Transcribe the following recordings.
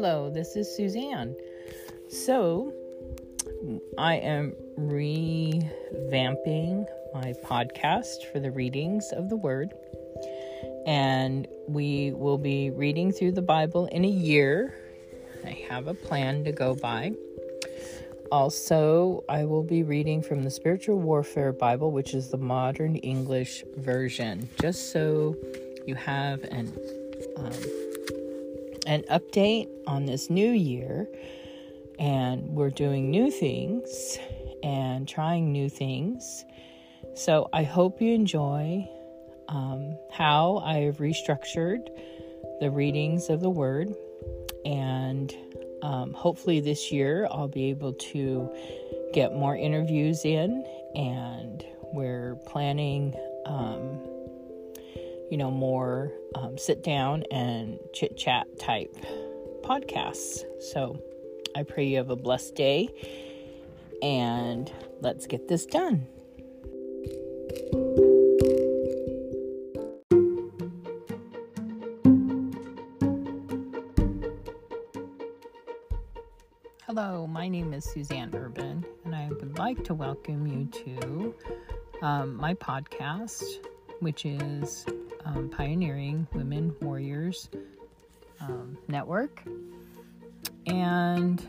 Hello, this is Suzanne. So, I am revamping my podcast for the readings of the Word, and we will be reading through the Bible in a year. I have a plan to go by. Also, I will be reading from the Spiritual Warfare Bible, which is the modern English version, just so you have an um, an update on this new year. And we're doing new things and trying new things. So I hope you enjoy um, how I've restructured the readings of the Word and um, hopefully, this year I'll be able to get more interviews in, and we're planning, um, you know, more um, sit down and chit chat type podcasts. So I pray you have a blessed day, and let's get this done. Hello, my name is Suzanne Urban, and I would like to welcome you to um, my podcast, which is um, Pioneering Women Warriors um, Network. And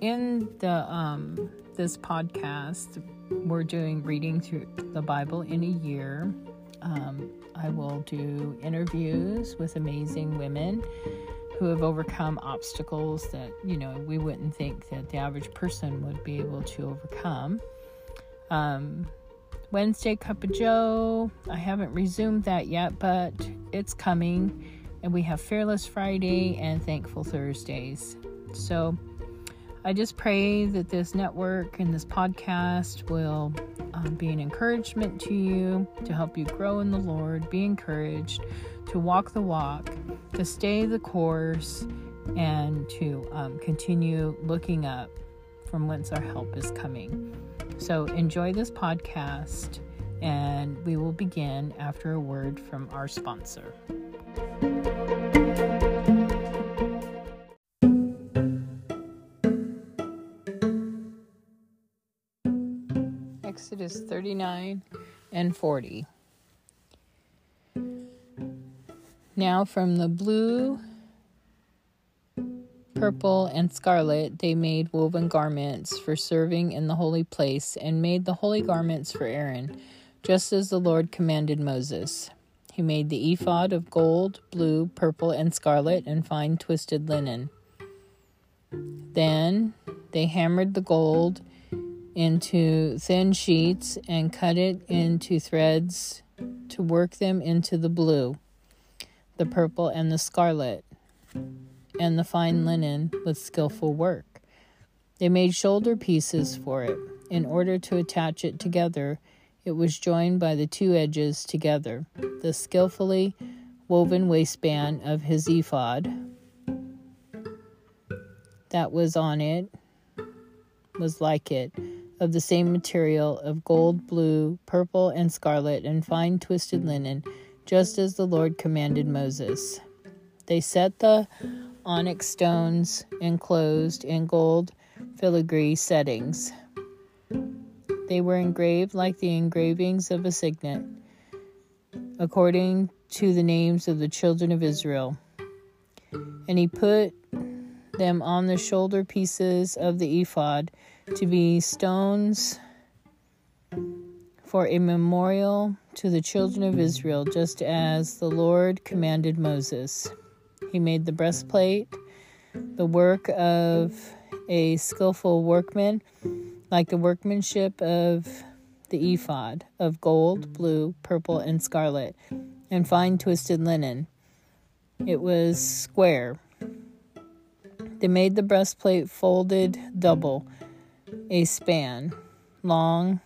in the um, this podcast, we're doing reading through the Bible in a year. Um, I will do interviews with amazing women who have overcome obstacles that, you know, we wouldn't think that the average person would be able to overcome. Um, Wednesday Cup of Joe, I haven't resumed that yet, but it's coming. And we have Fearless Friday and Thankful Thursdays. So I just pray that this network and this podcast will um, be an encouragement to you, to help you grow in the Lord, be encouraged, to walk the walk, to stay the course, and to um, continue looking up from whence our help is coming. So enjoy this podcast, and we will begin after a word from our sponsor. Exodus 39 and 40. Now, from the blue, purple, and scarlet, they made woven garments for serving in the holy place, and made the holy garments for Aaron, just as the Lord commanded Moses. He made the ephod of gold, blue, purple, and scarlet, and fine twisted linen. Then they hammered the gold into thin sheets and cut it into threads to work them into the blue the purple, and the scarlet, and the fine linen with skillful work. They made shoulder pieces for it. In order to attach it together, it was joined by the two edges together. The skillfully woven waistband of his ephod that was on it was like it, of the same material of gold, blue, purple, and scarlet, and fine twisted linen just as the Lord commanded Moses. They set the onyx stones enclosed in gold filigree settings. They were engraved like the engravings of a signet, according to the names of the children of Israel. And he put them on the shoulder pieces of the ephod to be stones for a memorial to the children of Israel, just as the Lord commanded Moses. He made the breastplate, the work of a skillful workman, like the workmanship of the ephod, of gold, blue, purple, and scarlet, and fine twisted linen. It was square. They made the breastplate folded double, a span long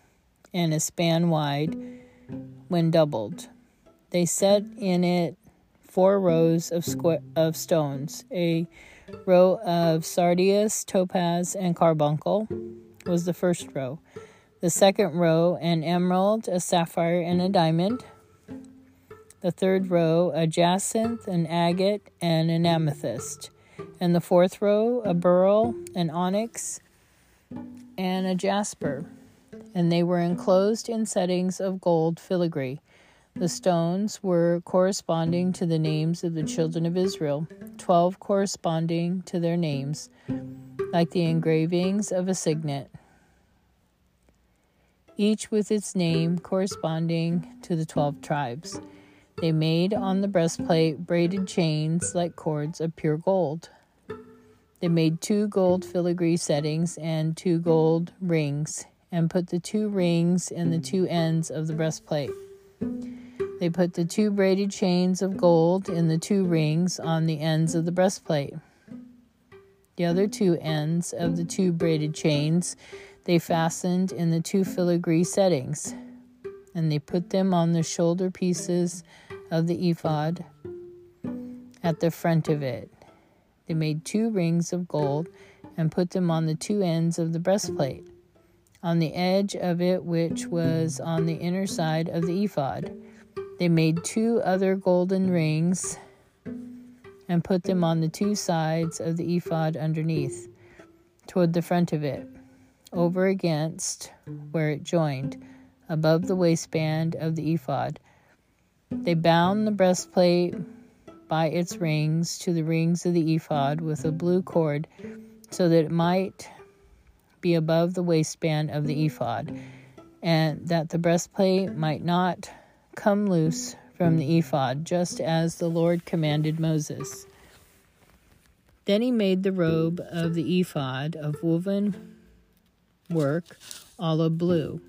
and a span wide when doubled. They set in it four rows of, squ- of stones. A row of sardius, topaz, and carbuncle was the first row. The second row, an emerald, a sapphire, and a diamond. The third row, a jacinth, an agate, and an amethyst. and the fourth row a beryl, an onyx, and a jasper. And they were enclosed in settings of gold filigree. The stones were corresponding to the names of the children of Israel, twelve corresponding to their names, like the engravings of a signet, each with its name corresponding to the twelve tribes. They made on the breastplate braided chains like cords of pure gold. They made two gold filigree settings and two gold rings, and put the two rings in the two ends of the breastplate. They put the two braided chains of gold in the two rings on the ends of the breastplate. The other two ends of the two braided chains they fastened in the two filigree settings, and they put them on the shoulder pieces of the ephod at the front of it. They made two rings of gold and put them on the two ends of the breastplate, on the edge of it, which was on the inner side of the ephod. They made two other golden rings and put them on the two sides of the ephod underneath, toward the front of it, over against where it joined, above the waistband of the ephod. They bound the breastplate by its rings to the rings of the ephod with a blue cord, so that it might be above the waistband of the ephod, and that the breastplate might not come loose from the ephod, just as the Lord commanded Moses. Then he made the robe of the ephod of woven work, all of blue.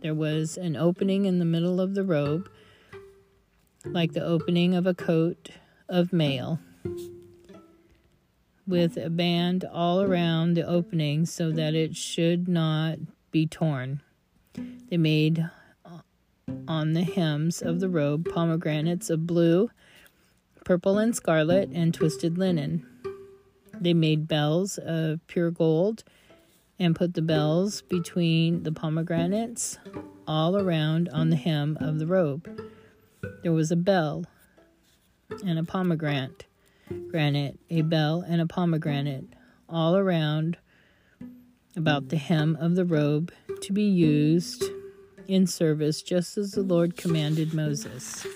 There was an opening in the middle of the robe, like the opening of a coat of mail, with a band all around the opening so that it should not be torn. They made on the hems of the robe pomegranates of blue, purple, and scarlet, and twisted linen. They made bells of pure gold and put the bells between the pomegranates all around on the hem of the robe. There was a bell and a pomegranate, granite, a bell and a pomegranate all around about the hem of the robe to be used in service just as the Lord commanded Moses.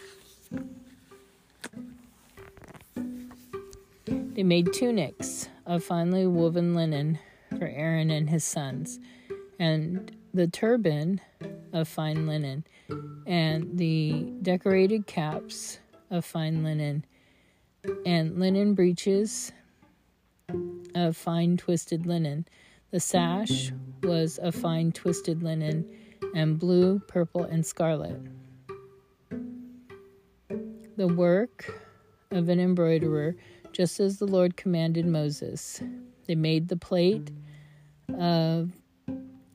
They made tunics of finely woven linen for Aaron and his sons, and the turban of fine linen, and the decorated caps of fine linen, and linen breeches of fine twisted linen. The sash was of fine twisted linen and blue, purple, and scarlet. The work of an embroiderer, just as the Lord commanded Moses. They made the plate of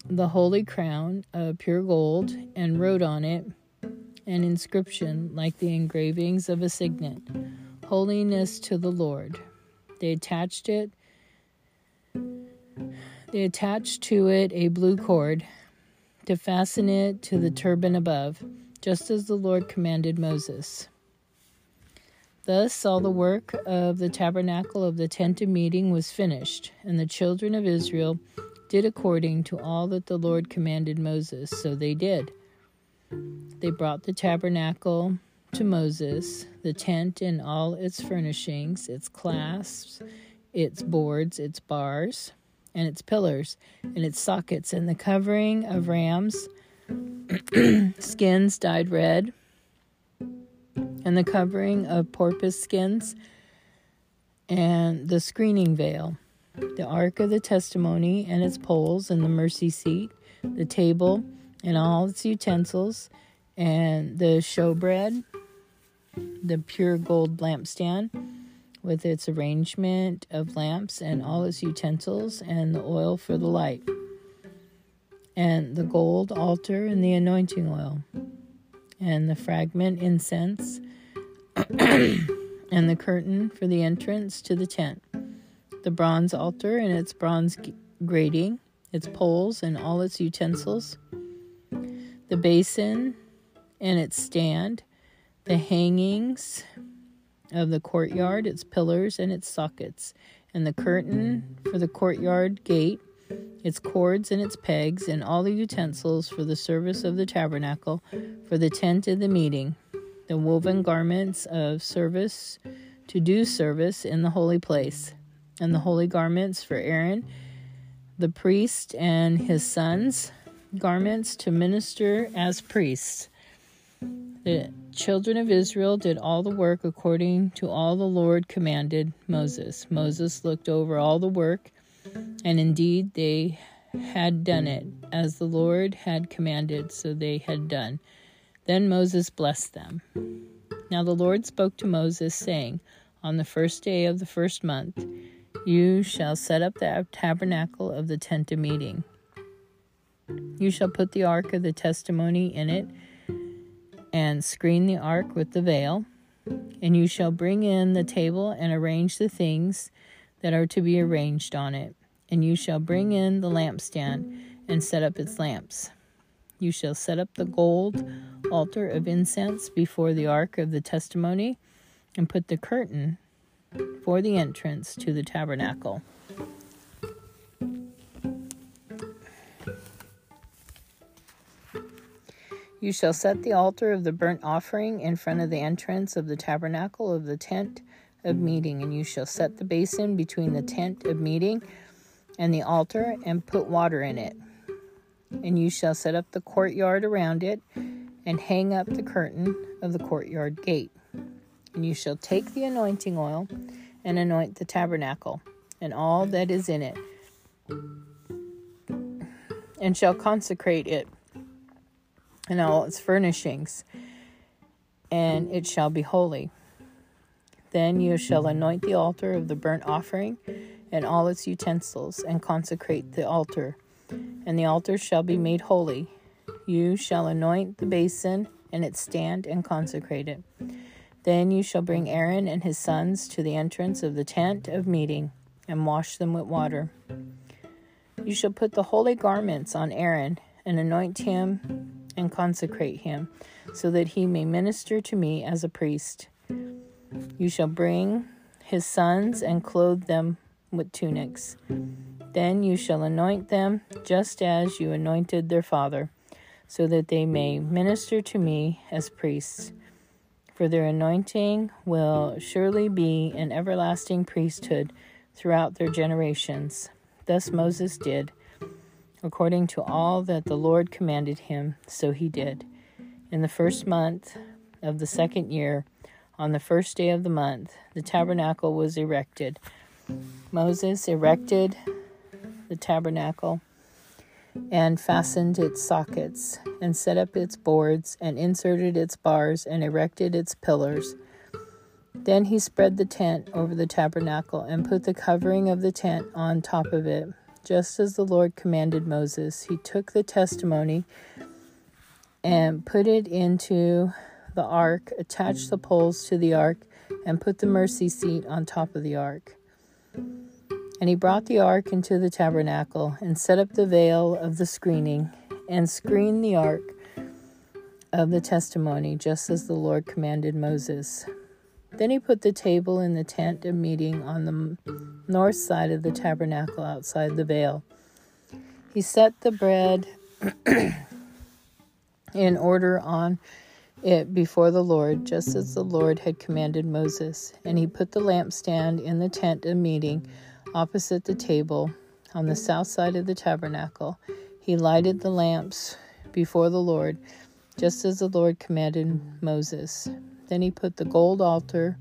the holy crown of pure gold and wrote on it an inscription like the engravings of a signet Holiness to the Lord. They attached it. They attached to it a blue cord to fasten it to the mm. turban above, just as the Lord commanded Moses. Thus all the work of the tabernacle of the tent of meeting was finished, and the children of Israel did according to all that the Lord commanded Moses, so they did. They brought the tabernacle to Moses, the tent and all its furnishings, its clasps, its boards, its bars and its pillars and its sockets, and the covering of rams' skins dyed red, and the covering of porpoise skins, and the screening veil, the ark of the testimony and its poles, and the mercy seat, the table and all its utensils, and the showbread, the pure gold lampstand with its arrangement of lamps and all its utensils, and the oil for the light, and the gold altar and the anointing oil, and the fragment incense, and the curtain for the entrance to the tent, the bronze altar and its bronze grating, its poles and all its utensils, the basin and its stand, the hangings of the courtyard, its pillars and its sockets, and the curtain for the courtyard gate, its cords and its pegs, and all the utensils for the service of the tabernacle, for the tent of the meeting, the woven garments of service to do service in the holy place, and the holy garments for Aaron, the priest, and his sons, garments to minister as priests. The children of Israel did all the work according to all the Lord commanded Moses. Moses looked over all the work, and indeed they had done it as the Lord had commanded, so they had done. Then Moses blessed them. Now the Lord spoke to Moses, saying, On the first day of the first month, you shall set up the tabernacle of the tent of meeting. You shall put the ark of the testimony in it, and screen the ark with the veil. And you shall bring in the table and arrange the things that are to be arranged on it. And you shall bring in the lampstand and set up its lamps. You shall set up the gold altar of incense before the ark of the testimony, and put the curtain for the entrance to the tabernacle. You shall set the altar of the burnt offering in front of the entrance of the tabernacle of the tent of meeting, and you shall set the basin between the tent of meeting and the altar, and put water in it. And you shall set up the courtyard around it, and hang up the curtain of the courtyard gate. And you shall take the anointing oil and anoint the tabernacle and all that is in it, and shall consecrate it and all its furnishings, and it shall be holy. Then you shall anoint the altar of the burnt offering and all its utensils, and consecrate the altar, and the altar shall be made holy. You shall anoint the basin and its stand, and consecrate it. Then you shall bring Aaron and his sons to the entrance of the tent of meeting, and wash them with water. You shall put the holy garments on Aaron, and anoint him and consecrate him, so that he may minister to me as a priest. You shall bring his sons and clothe them with tunics. Then you shall anoint them just as you anointed their father, so that they may minister to me as priests. For their anointing will surely be an everlasting priesthood throughout their generations. Thus Moses did According to all that the Lord commanded him, so he did. In the first month of the second year, on the first day of the month, the tabernacle was erected. Moses erected the tabernacle and fastened its sockets, and set up its boards, and inserted its bars, and erected its pillars. Then he spread the tent over the tabernacle, and put the covering of the tent on top of it just as the Lord commanded Moses. He took the testimony and put it into the ark, attached the poles to the ark, and put the mercy seat on top of the ark. And he brought the ark into the tabernacle and set up the veil of the screening and screened the ark of the testimony, just as the Lord commanded Moses. Then he put the table in the tent of meeting on the north side of the tabernacle outside the veil. He set the bread in order on it before the Lord, just as the Lord had commanded Moses. And he put the lampstand in the tent of meeting opposite the table on the south side of the tabernacle. He lighted the lamps before the Lord, just as the Lord commanded Moses. Then he put the gold altar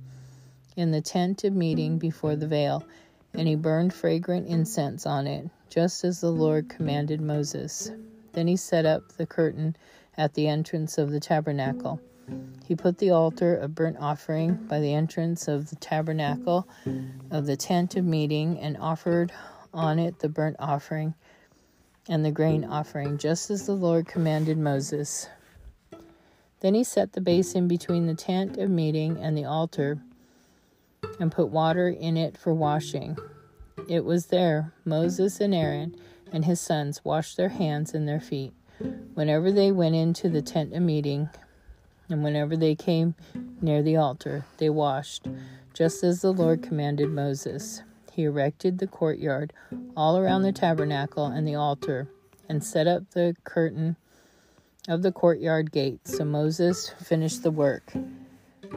in the tent of meeting before the veil, and he burned fragrant incense on it, just as the Lord commanded Moses. Then he set up the curtain at the entrance of the tabernacle. He put the altar of burnt offering by the entrance of the tabernacle of the tent of meeting and offered on it the burnt offering and the grain offering, just as the Lord commanded Moses. Then he set the basin between the tent of meeting and the altar and put water in it for washing. It was there Moses and Aaron and his sons washed their hands and their feet whenever they went into the tent of meeting and whenever they came near the altar, they washed, just as the Lord commanded Moses. He erected the courtyard all around the tabernacle and the altar, and set up the curtain of the courtyard gate. So Moses finished the work.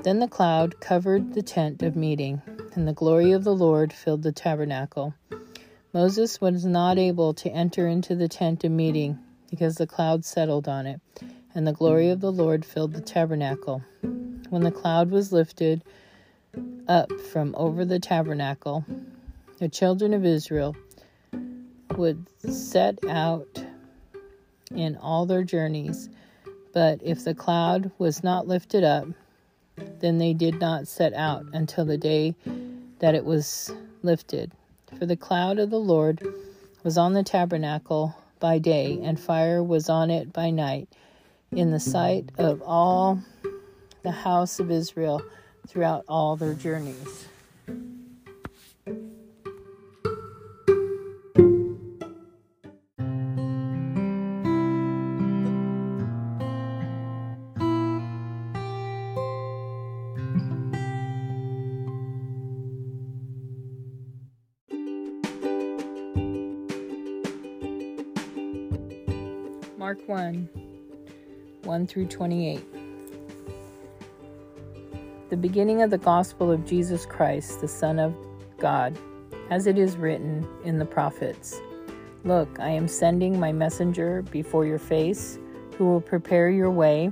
Then the cloud covered the tent of meeting, and the glory of the Lord filled the tabernacle. Moses was not able to enter into the tent of meeting because the cloud settled on it, and the glory of the Lord filled the tabernacle. When the cloud was lifted up from over the tabernacle, the children of Israel would set out in all their journeys. But if the cloud was not lifted up, then they did not set out until the day that it was lifted. For the cloud of the Lord was on the tabernacle by day, and fire was on it by night, in the sight of all the house of Israel throughout all their journeys. Mark 1 1 through 28. The beginning of the gospel of Jesus Christ, the Son of God, as it is written in the prophets Look, I am sending my messenger before your face, who will prepare your way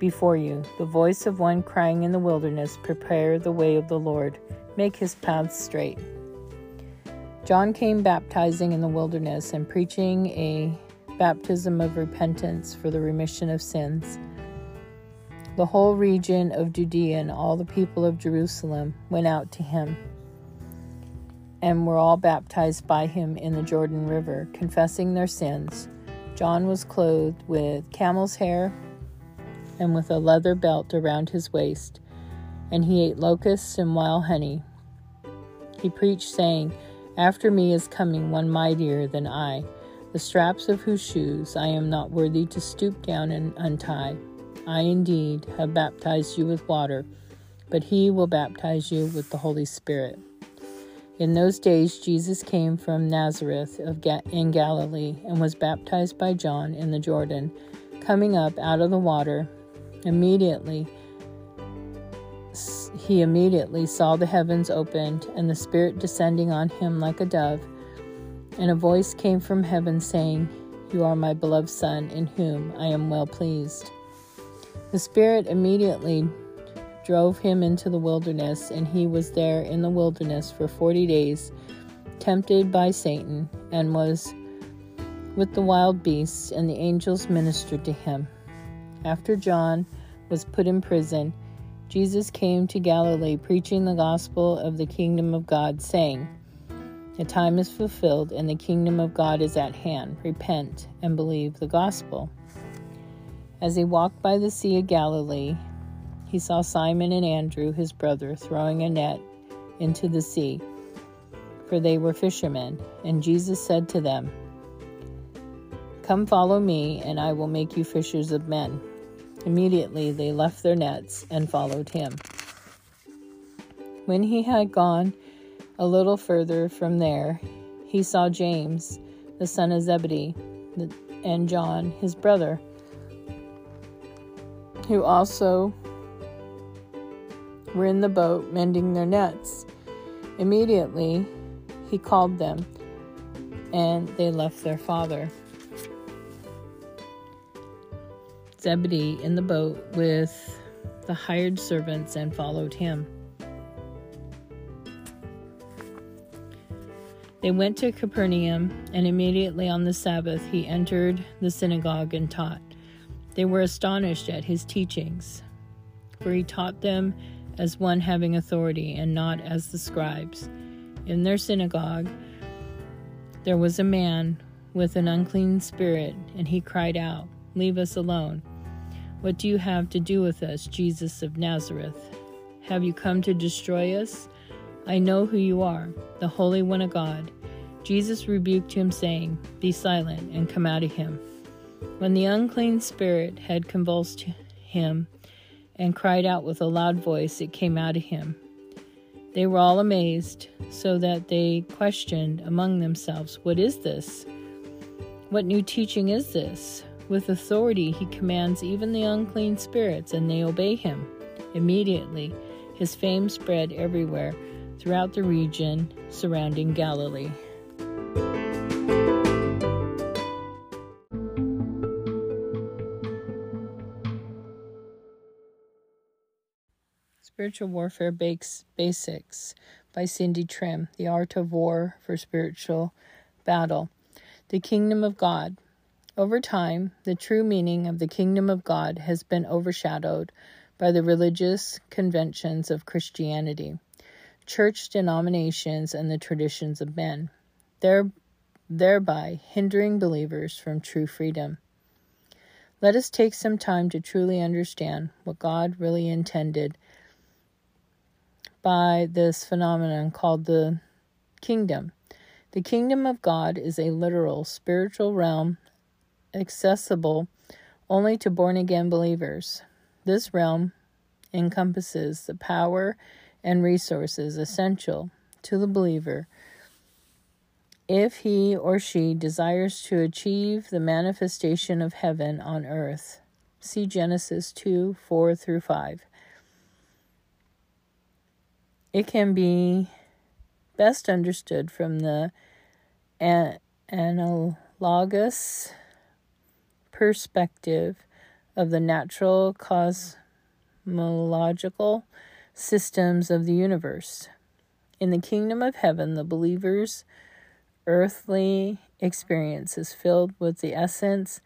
before you. The voice of one crying in the wilderness, Prepare the way of the Lord, make his paths straight. John came baptizing in the wilderness and preaching a baptism of repentance for the remission of sins. The whole region of Judea and all the people of Jerusalem went out to him and were all baptized by him in the Jordan River, confessing their sins. John was clothed with camel's hair and with a leather belt around his waist, and he ate locusts and wild honey. He preached, saying, After me is coming one mightier than I the straps of whose shoes I am not worthy to stoop down and untie. I indeed have baptized you with water, but he will baptize you with the Holy Spirit. In those days, Jesus came from Nazareth of Ga- in Galilee and was baptized by John in the Jordan. Coming up out of the water, immediately he immediately saw the heavens opened and the Spirit descending on him like a dove and a voice came from heaven saying, You are my beloved Son, in whom I am well pleased. The Spirit immediately drove him into the wilderness, and he was there in the wilderness for forty days, tempted by Satan, and was with the wild beasts, and the angels ministered to him. After John was put in prison, Jesus came to Galilee preaching the gospel of the kingdom of God, saying, the time is fulfilled and the kingdom of God is at hand. Repent and believe the gospel. As he walked by the Sea of Galilee, he saw Simon and Andrew, his brother, throwing a net into the sea, for they were fishermen. And Jesus said to them, Come follow me, and I will make you fishers of men. Immediately they left their nets and followed him. When he had gone, a little further from there, he saw James, the son of Zebedee, and John, his brother, who also were in the boat mending their nets. Immediately, he called them, and they left their father. Zebedee in the boat with the hired servants and followed him. They went to Capernaum, and immediately on the Sabbath he entered the synagogue and taught. They were astonished at his teachings, for he taught them as one having authority and not as the scribes. In their synagogue there was a man with an unclean spirit, and he cried out, Leave us alone. What do you have to do with us, Jesus of Nazareth? Have you come to destroy us? I know who you are, the Holy One of God. Jesus rebuked him, saying, Be silent and come out of him. When the unclean spirit had convulsed him, and cried out with a loud voice, it came out of him. They were all amazed, so that they questioned among themselves, What is this? What new teaching is this? With authority he commands even the unclean spirits, and they obey him. Immediately his fame spread everywhere throughout the region surrounding Galilee. Spiritual Warfare Basics by Cindy Trimm, The Art of War for Spiritual Battle. The Kingdom of God. Over time, the true meaning of the Kingdom of God has been overshadowed by the religious conventions of Christianity, church denominations, and the traditions of men, thereby hindering believers from true freedom. Let us take some time to truly understand what God really intended by this phenomenon called the kingdom. The kingdom of God is a literal spiritual realm accessible only to born again believers. This realm encompasses the power and resources essential to the believer if he or she desires to achieve the manifestation of heaven on earth. See Genesis 2 4 through 5. It can be best understood from the an- analogous perspective of the natural cosmological systems of the universe. In the kingdom of heaven, the believer's earthly experience is filled with the essence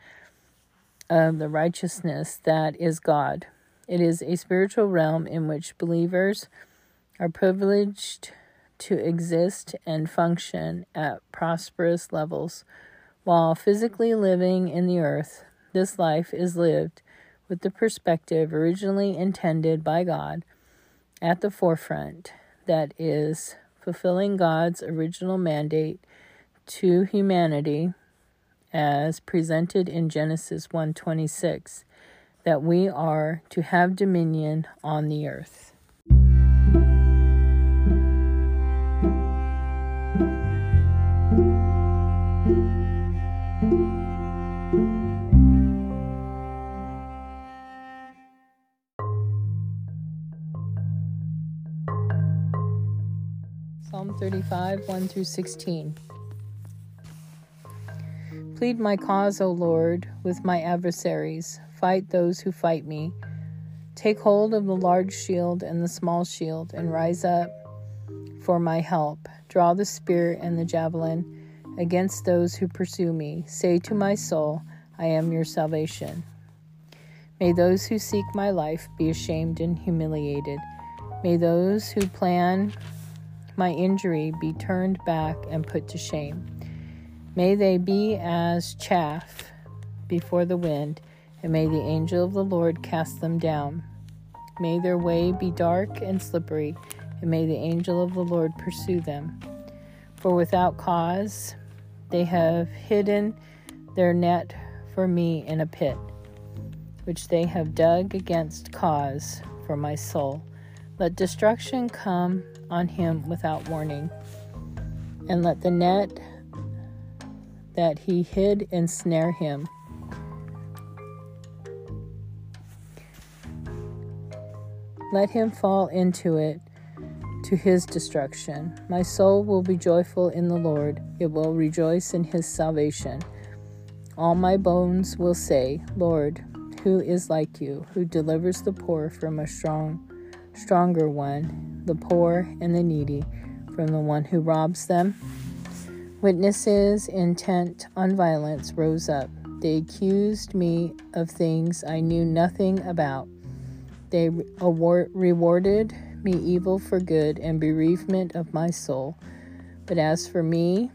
of the righteousness that is God. It is a spiritual realm in which believers are privileged to exist and function at prosperous levels while physically living in the earth. This life is lived with the perspective originally intended by God at the forefront that is fulfilling God's original mandate to humanity as presented in Genesis 1:26 that we are to have dominion on the earth. 35, 1 through 16. Plead my cause, O Lord, with my adversaries. Fight those who fight me. Take hold of the large shield and the small shield, and rise up for my help. Draw the spear and the javelin against those who pursue me. Say to my soul, I am your salvation. May those who seek my life be ashamed and humiliated. May those who plan my injury be turned back and put to shame. May they be as chaff before the wind, and may the angel of the Lord cast them down. May their way be dark and slippery, and may the angel of the Lord pursue them. For without cause they have hidden their net for me in a pit, which they have dug against cause for my soul. Let destruction come on him without warning, and let the net that he hid ensnare him. Let him fall into it to his destruction. My soul will be joyful in the Lord, it will rejoice in his salvation. All my bones will say, Lord, who is like you, who delivers the poor from a strong stronger one, the poor and the needy, from the one who robs them. Witnesses intent on violence rose up. They accused me of things I knew nothing about. They award, rewarded me evil for good and bereavement of my soul. But as for me,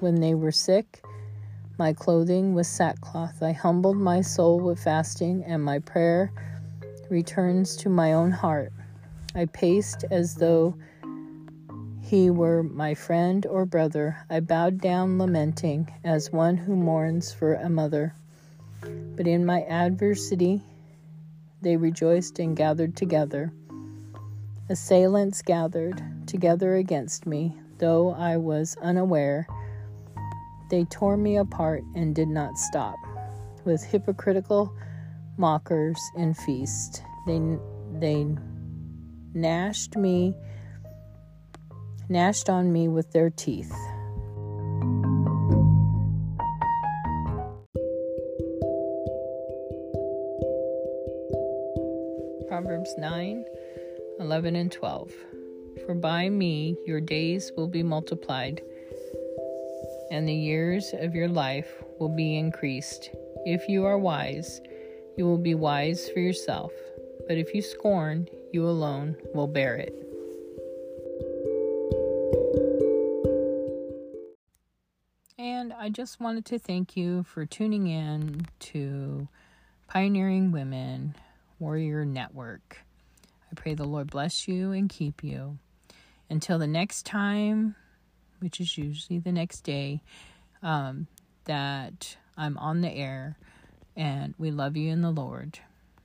when they were sick, my clothing was sackcloth. I humbled my soul with fasting, and my prayer returns to my own heart. I paced as though he were my friend or brother. I bowed down, lamenting, as one who mourns for a mother. But in my adversity, they rejoiced and gathered together. Assailants gathered together against me, though I was unaware. They tore me apart and did not stop. With hypocritical mockers and feast, they they gnashed me, gnashed on me with their teeth. Proverbs 9 11 and 12. For by me your days will be multiplied, and the years of your life will be increased. If you are wise, you will be wise for yourself, but if you scorn, you alone will bear it. And I just wanted to thank you for tuning in to Pioneering Women Warrior Network. I pray the Lord bless you and keep you. Until the next time, which is usually the next day, um, that I'm on the air, and we love you in the Lord.